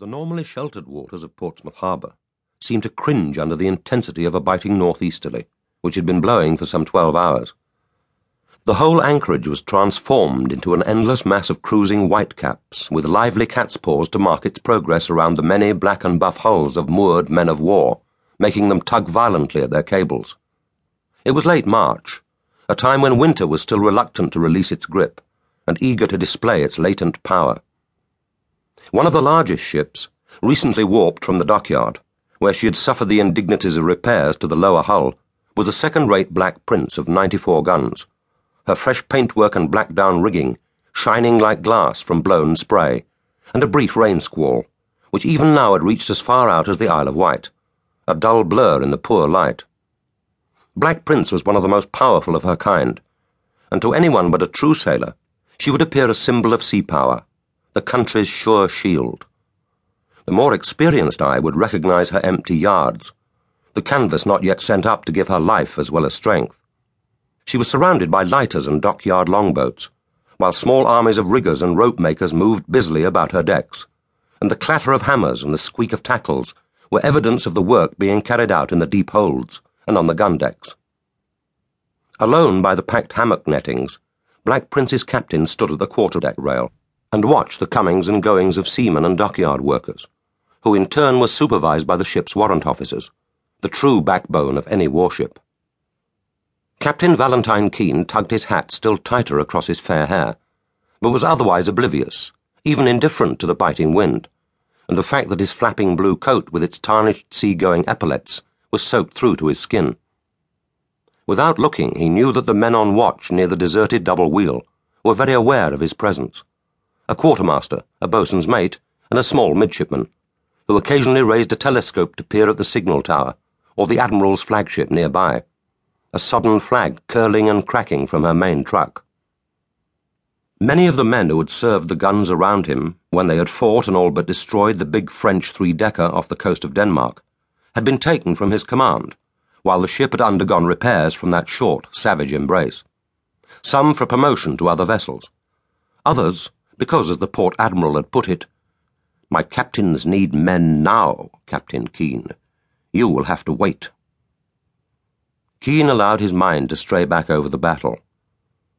The normally sheltered waters of Portsmouth Harbour seemed to cringe under the intensity of a biting northeasterly, which had been blowing for some twelve hours. The whole anchorage was transformed into an endless mass of cruising whitecaps, with lively catspaws to mark its progress around the many black and buff hulls of moored men of war, making them tug violently at their cables. It was late March, a time when winter was still reluctant to release its grip and eager to display its latent power. One of the largest ships, recently warped from the dockyard, where she had suffered the indignities of repairs to the lower hull, was a second rate Black Prince of 94 guns, her fresh paintwork and black down rigging shining like glass from blown spray, and a brief rain squall, which even now had reached as far out as the Isle of Wight, a dull blur in the poor light. Black Prince was one of the most powerful of her kind, and to anyone but a true sailor, she would appear a symbol of sea power the country's sure shield. The more experienced eye would recognize her empty yards, the canvas not yet sent up to give her life as well as strength. She was surrounded by lighters and dockyard longboats, while small armies of riggers and rope makers moved busily about her decks, and the clatter of hammers and the squeak of tackles were evidence of the work being carried out in the deep holds and on the gun decks. Alone by the packed hammock nettings, Black Prince's captain stood at the quarterdeck rail and watched the comings and goings of seamen and dockyard workers, who in turn were supervised by the ship's warrant officers, the true backbone of any warship. Captain Valentine Keene tugged his hat still tighter across his fair hair, but was otherwise oblivious, even indifferent to the biting wind, and the fact that his flapping blue coat with its tarnished sea-going epaulets was soaked through to his skin. Without looking, he knew that the men on watch near the deserted double wheel were very aware of his presence a quartermaster, a boatswain's mate, and a small midshipman, who occasionally raised a telescope to peer at the signal tower or the Admiral's flagship nearby, a sodden flag curling and cracking from her main truck. Many of the men who had served the guns around him when they had fought and all but destroyed the big French three decker off the coast of Denmark had been taken from his command, while the ship had undergone repairs from that short, savage embrace. Some for promotion to other vessels, others because, as the Port Admiral had put it, My captains need men now, Captain Keene. You will have to wait. Keene allowed his mind to stray back over the battle.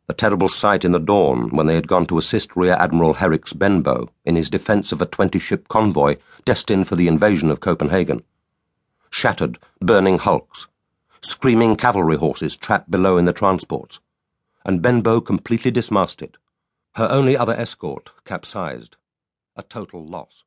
The terrible sight in the dawn when they had gone to assist Rear Admiral Herrick's Benbow in his defence of a twenty ship convoy destined for the invasion of Copenhagen. Shattered, burning hulks, screaming cavalry horses trapped below in the transports, and Benbow completely dismasted. Her only other escort capsized. A total loss.